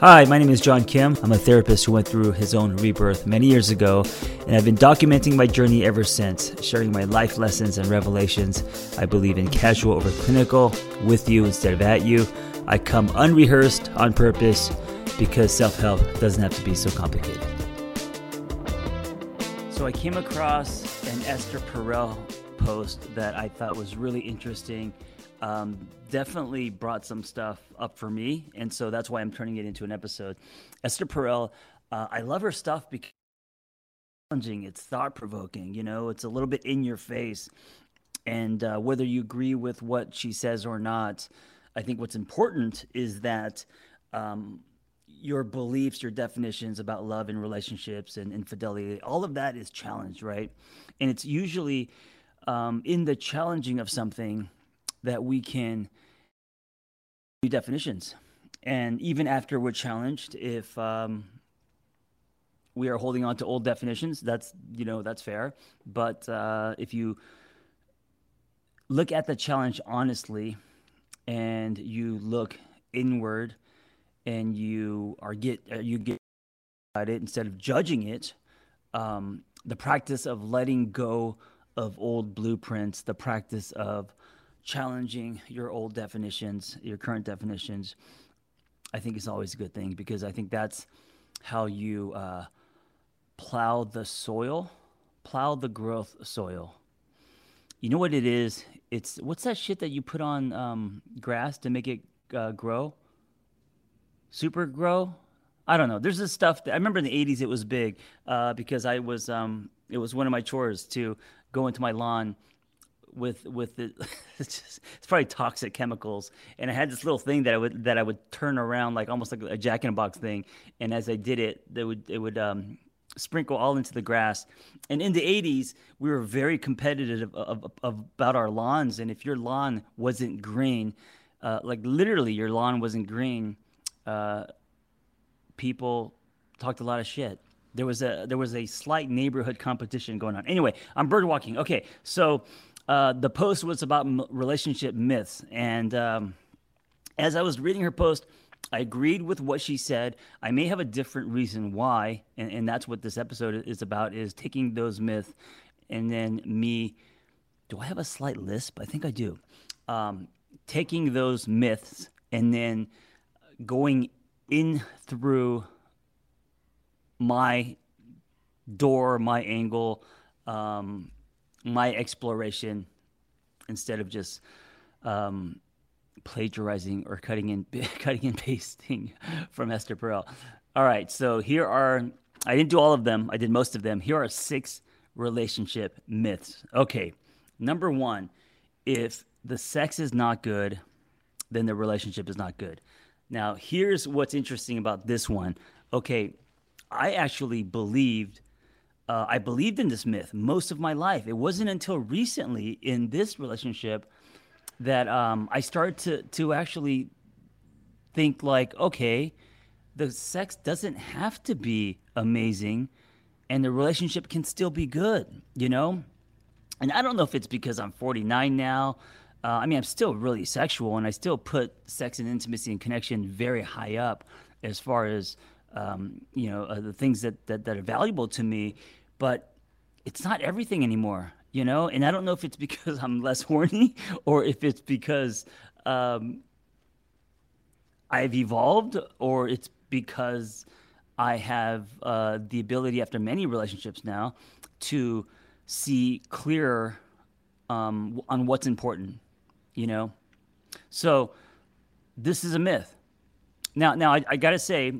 Hi, my name is John Kim. I'm a therapist who went through his own rebirth many years ago, and I've been documenting my journey ever since, sharing my life lessons and revelations. I believe in casual over clinical, with you instead of at you. I come unrehearsed on purpose because self help doesn't have to be so complicated. So I came across an Esther Perel post that I thought was really interesting um, definitely brought some stuff up for me, and so that's why I'm turning it into an episode. Esther Perel, uh, I love her stuff because it's challenging, it's thought provoking. You know, it's a little bit in your face, and uh, whether you agree with what she says or not, I think what's important is that. Um, your beliefs, your definitions about love and relationships and infidelity, all of that is challenged, right? And it's usually um, in the challenging of something that we can do definitions. And even after we're challenged, if um, we are holding on to old definitions, that's you know that's fair. But uh, if you look at the challenge honestly, and you look inward, and you are get uh, you get at it instead of judging it, um, the practice of letting go of old blueprints, the practice of challenging your old definitions, your current definitions, I think is always a good thing because I think that's how you uh, plow the soil, plow the growth soil. You know what it is? It's what's that shit that you put on um, grass to make it uh, grow? Super grow? I don't know. There's this stuff that I remember in the 80s it was big uh, because I was um, it was one of my chores to go into my lawn with with the it's, just, it's probably toxic chemicals. And i had this little thing that i would that i would turn around like almost like a jack in a box thing. And as i did it they would it would um, sprinkle all into the grass. And in the 80s we were very competitive of, of, of, about our lawns. And if your lawn wasn't green uh, like literally your lawn wasn't green uh, people talked a lot of shit. There was a there was a slight neighborhood competition going on. Anyway i'm bird walking. Okay so uh, the post was about m- relationship myths. And um, as I was reading her post, I agreed with what she said. I may have a different reason why, and, and that's what this episode is about: is taking those myths and then me. Do I have a slight lisp? I think I do. Um, taking those myths and then going in through my door, my angle, um, my exploration instead of just um, plagiarizing or cutting and cutting and pasting from Esther Perel. All right, so here are I didn't do all of them. I did most of them. Here are six relationship myths. Okay, number one, if the sex is not good, then the relationship is not good. Now, here's what's interesting about this one. Okay, I actually believed uh, I believed in this myth most of my life. It wasn't until recently in this relationship that um, I started to to actually think like, okay, the sex doesn't have to be amazing, and the relationship can still be good. You know, and I don't know if it's because I'm 49 now. Uh, I mean, I'm still really sexual, and I still put sex and intimacy and connection very high up as far as um, you know uh, the things that, that that are valuable to me but it's not everything anymore, you know? And I don't know if it's because I'm less horny or if it's because um, I've evolved or it's because I have uh, the ability after many relationships now to see clearer um, on what's important, you know? So this is a myth. Now, now I, I got to say,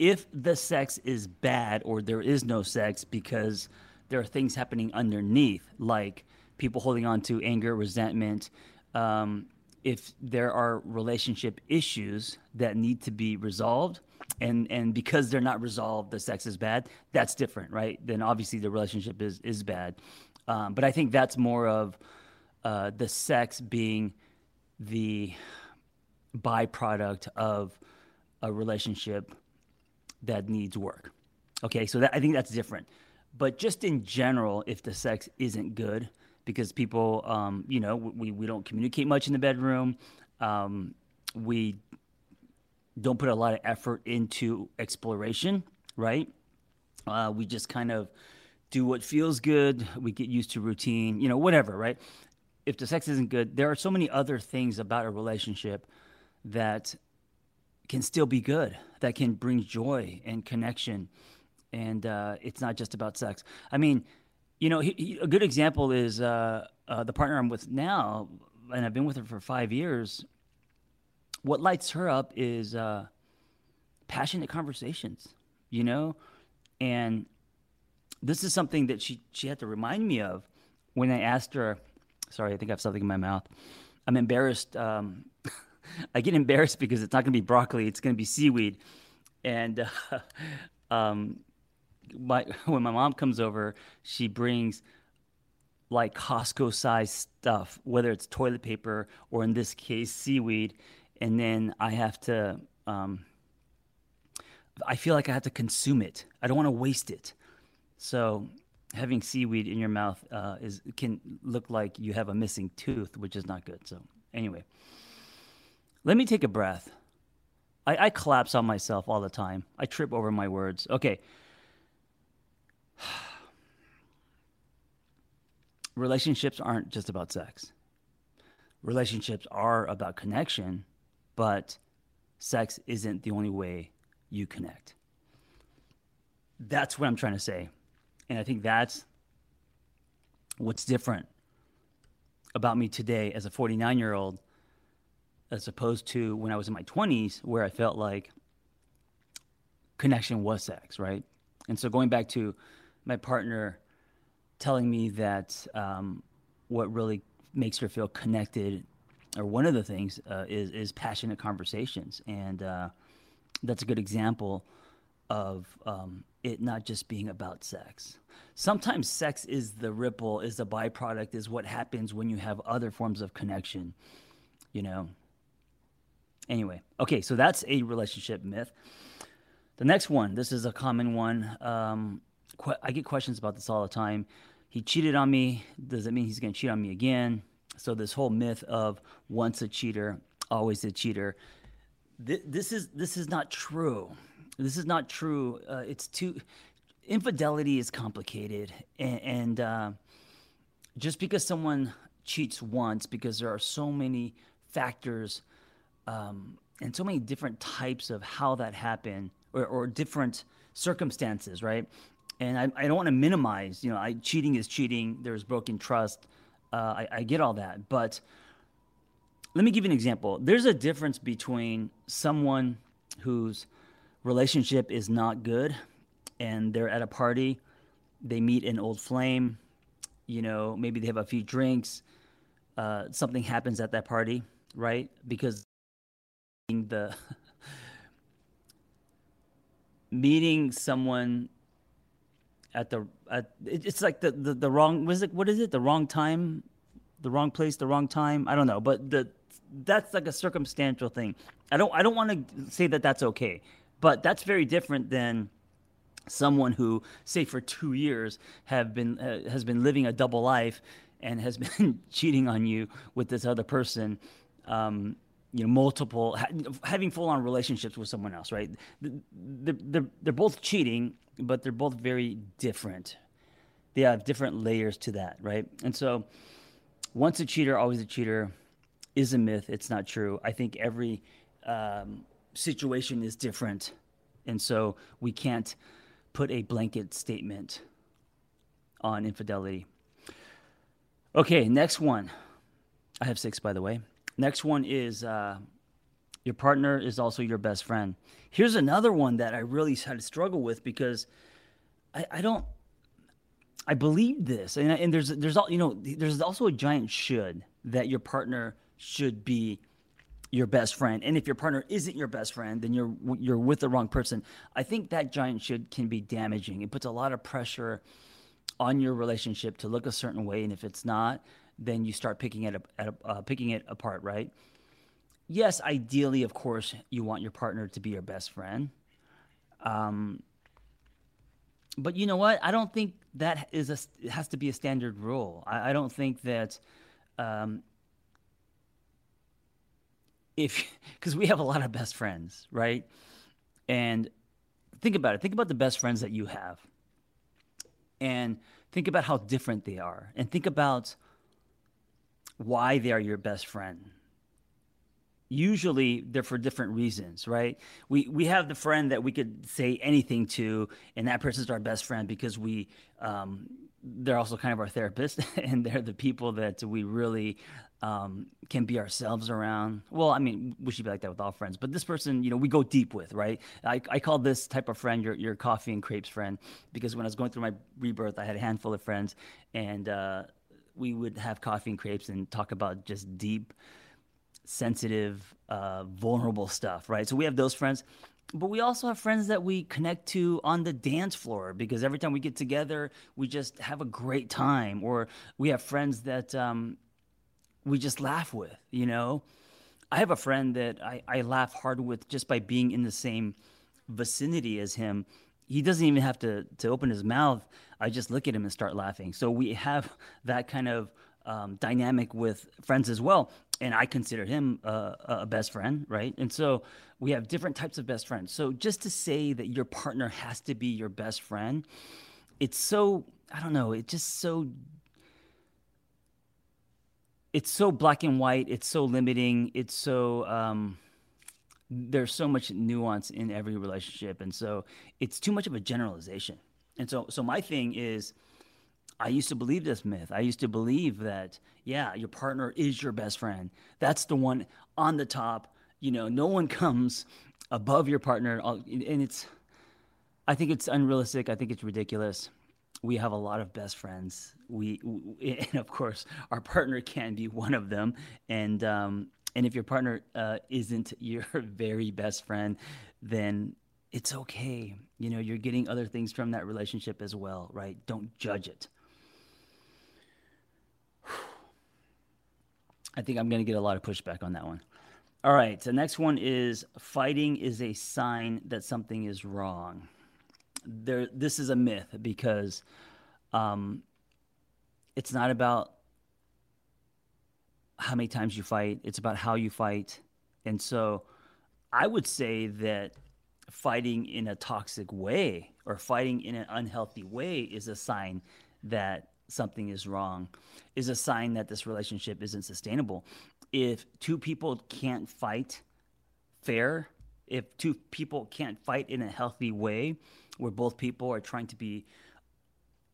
if the sex is bad or there is no sex because there are things happening underneath, like people holding on to anger, resentment, um, if there are relationship issues that need to be resolved, and and because they're not resolved, the sex is bad. That's different, right? Then obviously the relationship is is bad. Um, but I think that's more of uh, the sex being the byproduct of a relationship that needs work. Okay, so that, I think that's different. But just in general, if the sex isn't good, because people, um, you know, we, we don't communicate much in the bedroom, um, we don't put a lot of effort into exploration, right? Uh, we just kind of do what feels good. We get used to routine, you know, whatever, right? If the sex isn't good, there are so many other things about a relationship that can still be good, that can bring joy and connection. And uh, it's not just about sex. I mean, you know, he, he, a good example is uh, uh, the partner I'm with now, and I've been with her for five years. What lights her up is uh, passionate conversations, you know, and this is something that she she had to remind me of when I asked her. Sorry, I think I have something in my mouth. I'm embarrassed. Um, I get embarrassed because it's not going to be broccoli; it's going to be seaweed. And uh, um, my when my mom comes over, she brings like Costco size stuff, whether it's toilet paper or in this case seaweed, and then I have to. Um, I feel like I have to consume it. I don't want to waste it. So having seaweed in your mouth uh, is can look like you have a missing tooth, which is not good. So anyway, let me take a breath. I, I collapse on myself all the time. I trip over my words. Okay. Relationships aren't just about sex. Relationships are about connection, but sex isn't the only way you connect. That's what I'm trying to say. And I think that's what's different about me today as a 49 year old as opposed to when I was in my 20s where I felt like connection was sex, right? And so going back to my partner telling me that um, what really makes her feel connected, or one of the things, uh, is is passionate conversations, and uh, that's a good example of um, it not just being about sex. Sometimes sex is the ripple, is the byproduct, is what happens when you have other forms of connection, you know. Anyway, okay, so that's a relationship myth. The next one, this is a common one. Um, qu- I get questions about this all the time. He cheated on me. Does it mean he's going to cheat on me again? So this whole myth of once a cheater, always a cheater. Th- this is this is not true. This is not true. Uh, it's too infidelity is complicated, and, and uh, just because someone cheats once, because there are so many factors um, and so many different types of how that happened, or, or different circumstances, right? And I, I don't want to minimize. You know, I, cheating is cheating. There's broken trust. Uh, I, I get all that, but let me give you an example. There's a difference between someone whose relationship is not good and they're at a party, they meet an old flame, you know, maybe they have a few drinks, uh, something happens at that party, right? Because the meeting someone at the at it's like the, the the wrong was it what is it? The wrong time? The wrong place the wrong time? I don't know but the that's like a circumstantial thing. I don't i don't want to say that that's okay but that's very different than someone who, say, for two years have been uh, has been living a double life and has been cheating on you with this other person. Um, you know, multiple ha- having full on relationships with someone else, right? They're, they're, they're both cheating, but they're both very different. They have different layers to that, right? And so, once a cheater, always a cheater is a myth. It's not true. I think every um, situation is different. And so we can't put a blanket statement on infidelity. Okay, next one. I have six, by the way. Next one is uh, your partner is also your best friend. Here's another one that I really had to struggle with because I, I don't. I believe this, and, and there's there's all you know. There's also a giant should that your partner should be your best friend. And if your partner isn't your best friend, then you're you're with the wrong person. I think that giant should can be damaging. It puts a lot of pressure on your relationship to look a certain way, and if it's not, then you start picking it at uh, picking it apart, right? Yes, ideally, of course, you want your partner to be your best friend. Um, but you know what? I don't think that is a has to be a standard rule. I, I don't think that um, if because we have a lot of best friends, right? And think about it. Think about the best friends that you have, and think about how different they are, and think about why they are your best friend. Usually, they're for different reasons, right? We we have the friend that we could say anything to, and that person's our best friend because we um, they're also kind of our therapist and they're the people that we really um, can be ourselves around. Well, I mean, we should be like that with all friends, but this person, you know, we go deep with, right? I, I call this type of friend your, your coffee and crepes friend because when I was going through my rebirth, I had a handful of friends and uh, we would have coffee and crepes and talk about just deep, sensitive, uh, vulnerable stuff, right? So we have those friends but we also have friends that we connect to on the dance floor because every time we get together, we just have a great time. Or we have friends that um, we just laugh with, you know? I have a friend that I, I laugh hard with just by being in the same vicinity as him. He doesn't even have to, to open his mouth. I just look at him and start laughing. So we have that kind of um, dynamic with friends as well. And I consider him uh, a best friend, right? And so we have different types of best friends. So just to say that your partner has to be your best friend, it's so, I don't know, it's just so it's so black and white. It's so limiting. It's so um, there's so much nuance in every relationship, and so it's too much of a generalization. And so, so my thing is, I used to believe this myth. I used to believe that yeah, your partner is your best friend. That's the one on the top. You know, no one comes above your partner, and it's. I think it's unrealistic. I think it's ridiculous we have a lot of best friends. We, we, and of course our partner can be one of them. And um, and if your partner uh, isn't your very best friend, then it's okay. You know, you're getting other things from that relationship as well, right? Don't judge it. I think I'm going to get a lot of pushback on that one. All right, the next one is fighting is a sign that something is wrong there this is a myth because um, it's not about how many times you fight. It's about how you fight. And so i would say that fighting in a toxic way or fighting in an unhealthy way is a sign that something is wrong is a sign that this relationship isn't sustainable. If two people can't fight fair if two people can't fight in a healthy way where both people are trying to be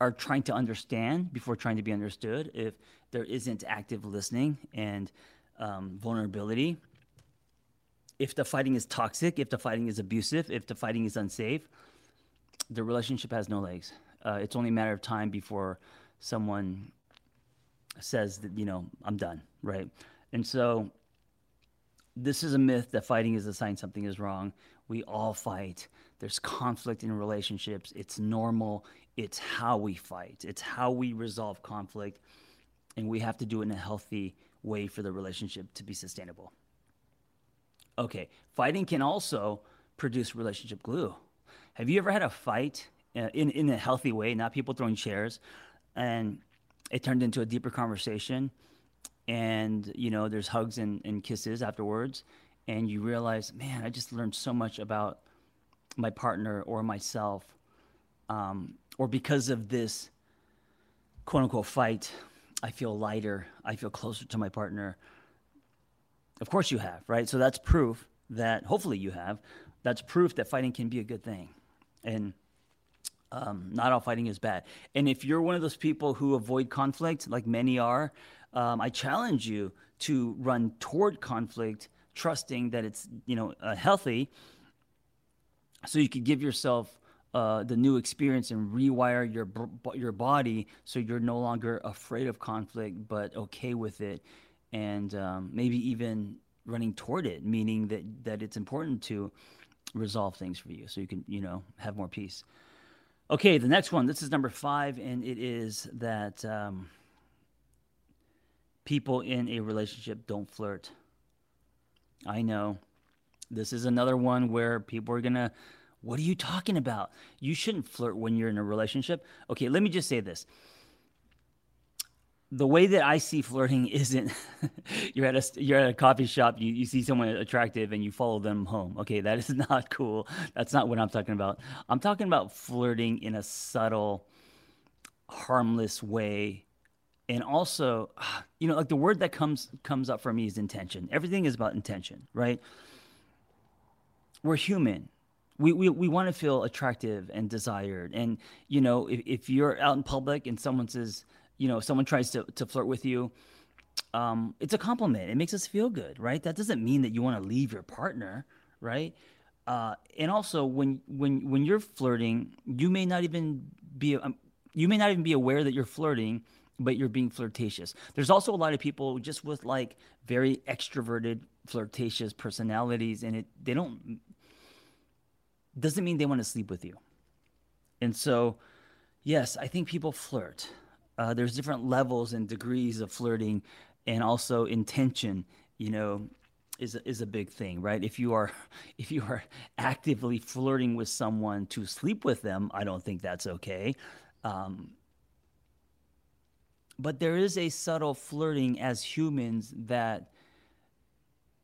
are trying to understand before trying to be understood if there isn't active listening and um, vulnerability if the fighting is toxic if the fighting is abusive if the fighting is unsafe the relationship has no legs uh, it's only a matter of time before someone says that you know i'm done right and so this is a myth that fighting is a sign something is wrong we all fight there's conflict in relationships. It's normal. It's how we fight, it's how we resolve conflict. And we have to do it in a healthy way for the relationship to be sustainable. Okay, fighting can also produce relationship glue. Have you ever had a fight uh, in, in a healthy way, not people throwing chairs, and it turned into a deeper conversation? And, you know, there's hugs and, and kisses afterwards, and you realize, man, I just learned so much about my partner or myself, um, or because of this quote unquote fight, I feel lighter, I feel closer to my partner. Of course, you have, right? So that's proof that hopefully you have. That's proof that fighting can be a good thing. And um, not all fighting is bad. And if you're one of those people who avoid conflict, like many are, um, I challenge you to run toward conflict, trusting that it's you know uh, healthy, so you could give yourself uh, the new experience and rewire your your body so you're no longer afraid of conflict but okay with it. And um, maybe even running toward it meaning that that it's important to resolve things for you so you can you know have more peace. Okay the next one this is number five and it is that um, people in a relationship don't flirt. I know. This is another one where people are gonna, what are you talking about? You shouldn't flirt when you're in a relationship. Okay, let me just say this. the way that I see flirting isn't you're at a you're at a coffee shop, you, you see someone attractive and you follow them home. Okay, that is not cool. That's not what I'm talking about. I'm talking about flirting in a subtle, harmless way. And also, you know, like the word that comes comes up for me is intention. Everything is about intention, right? We're human. We, we, we want to feel attractive and desired. And, you know, if, if you're out in public and someone says, you know, someone tries to, to flirt with you, um, it's a compliment. It makes us feel good, right? That doesn't mean that you want to leave your partner, right? Uh, and also, when when when you're flirting, you may not even be um, you may not even be aware that you're flirting, but you're being flirtatious. There's also a lot of people just with like very extroverted, flirtatious personalities, and it they don't doesn't mean they want to sleep with you. And so, yes, I think people flirt. Uh, there's different levels and degrees of flirting, and also intention. You know, is is a big thing, right? If you are if you are actively flirting with someone to sleep with them, I don't think that's okay. Um, but there is a subtle flirting as humans that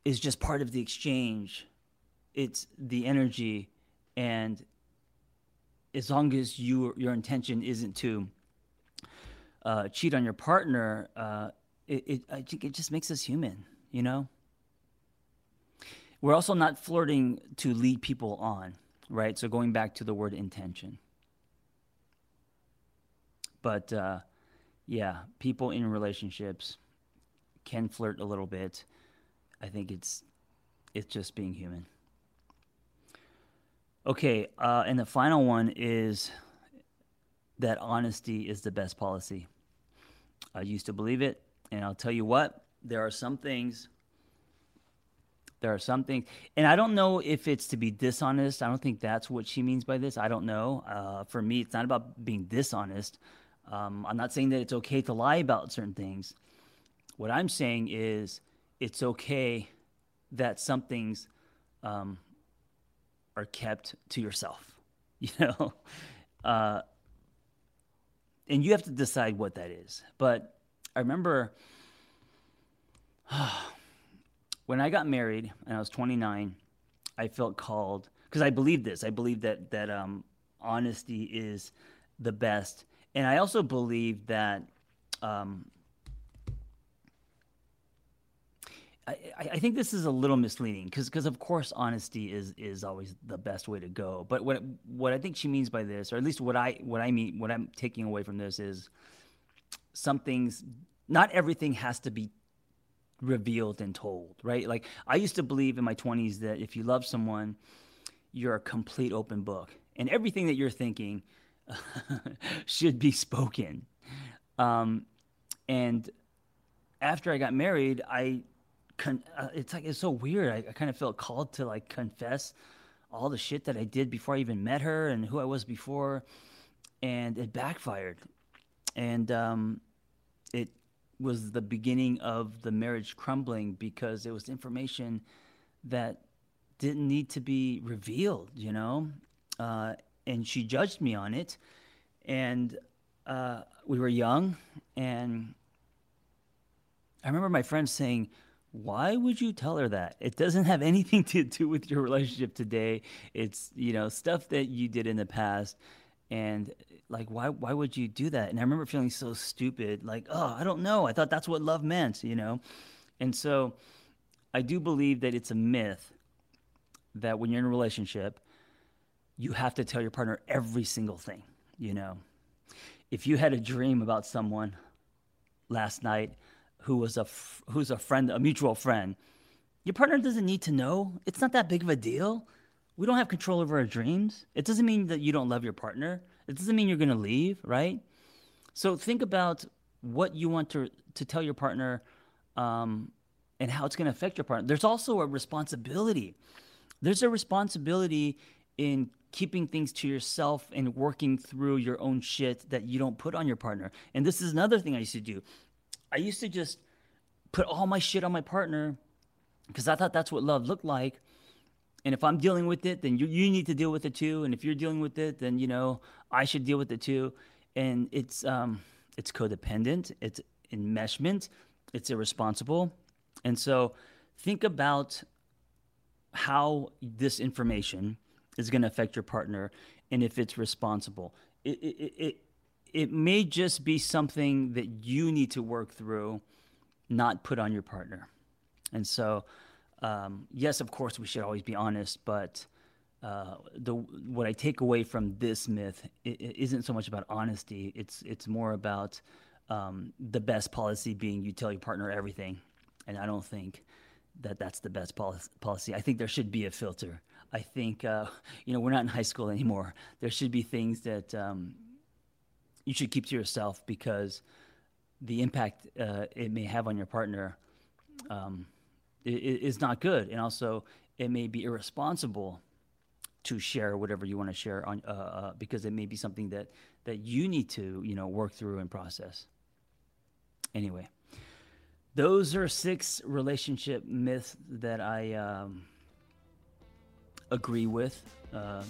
is just part of the exchange. It's the energy, and as long as you your intention isn't to uh, cheat on your partner, uh, it, it, I think it just makes us human, you know? We're also not flirting to lead people on, right? So going back to the word intention. But uh, yeah, people in relationships can flirt a little bit. I think it's it's just being human. Okay, uh, and the final one is that honesty is the best policy. I used to believe it, and I'll tell you what, there are some things. There are some things, and I don't know if it's to be dishonest. I don't think that's what she means by this. I don't know. Uh, for me, it's not about being dishonest. Um, I'm not saying that it's okay to lie about certain things. What I'm saying is it's okay that some things um, are kept to yourself. You know, uh, and you have to decide what that is. But I remember when I got married and I was 29, I felt called because I believe this. I believe that that um, honesty is the best, and I also believe that um, I, I think this is a little misleading because because of course honesty is is always the best way to go. But what what I think she means by this, or at least what I what I mean what I'm taking away from this is some things. Not everything has to be revealed and told, right? Like I used to believe in my 20s that if you love someone, you're a complete open book, and everything that you're thinking should be spoken. Um, and after I got married, I con- uh, it's like it's so weird. I, I kind of felt called to like confess all the shit that I did before I even met her and who I was before, and it backfired, and um, it was the beginning of the marriage crumbling because it was information that didn't need to be revealed, you know, uh, and she judged me on it, and uh, we were young, and I remember my friends saying why would you tell her that? It doesn't have anything to do with your relationship today. It's, you know, stuff that you did in the past. And like, why, why would you do that? And I remember feeling so stupid, like, oh, I don't know. I thought that's what love meant, you know? And so I do believe that it's a myth that when you're in a relationship, you have to tell your partner every single thing, you know? If you had a dream about someone last night, who was a f- who's a friend, a mutual friend. Your partner doesn't need to know. It's not that big of a deal. We don't have control over our dreams. It doesn't mean that you don't love your partner. It doesn't mean you're going to leave, right? So think about what you want to to tell your partner um, and how it's going to affect your partner. There's also a responsibility. There's a responsibility in keeping things to yourself and working through your own shit that you don't put on your partner. And this is another thing I used to do. I used to just put all my shit on my partner because I thought that's what love looked like. And if I'm dealing with it, then you, you need to deal with it too. And if you're dealing with it, then you know I should deal with it too. And it's um it's codependent. It's enmeshment, it's irresponsible. And so think about how this information is going to affect your partner and if it's responsible. It, it, it may just be something that you need to work through, not put on your partner. And so, um, yes, of course, we should always be honest, but uh, the what I take away from this myth it, it isn't so much about honesty. It's it's more about um, the best policy being you tell your partner everything, and I don't think that that's the best policy. I think there should be a filter. I think uh, you know we're not in high school anymore. There should be things that um, you should keep to yourself because the impact uh, it may have on your partner um, is not good, and also it may be irresponsible to share whatever you want to share on uh, uh, because it may be something that that you need to you know work through and process. Anyway, those are six relationship myths that I um, agree with uh,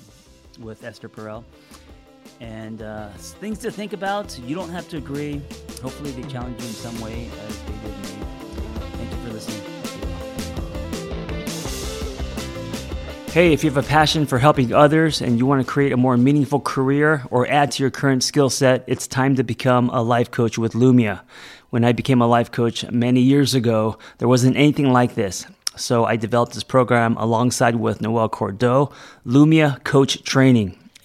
with Esther Perel. And uh, things to think about. You don't have to agree. Hopefully, they challenge you in some way as they did me. Thank you for listening. Hey, if you have a passion for helping others and you want to create a more meaningful career or add to your current skill set, it's time to become a life coach with Lumia. When I became a life coach many years ago, there wasn't anything like this. So I developed this program alongside with Noel Cordeau, Lumia Coach Training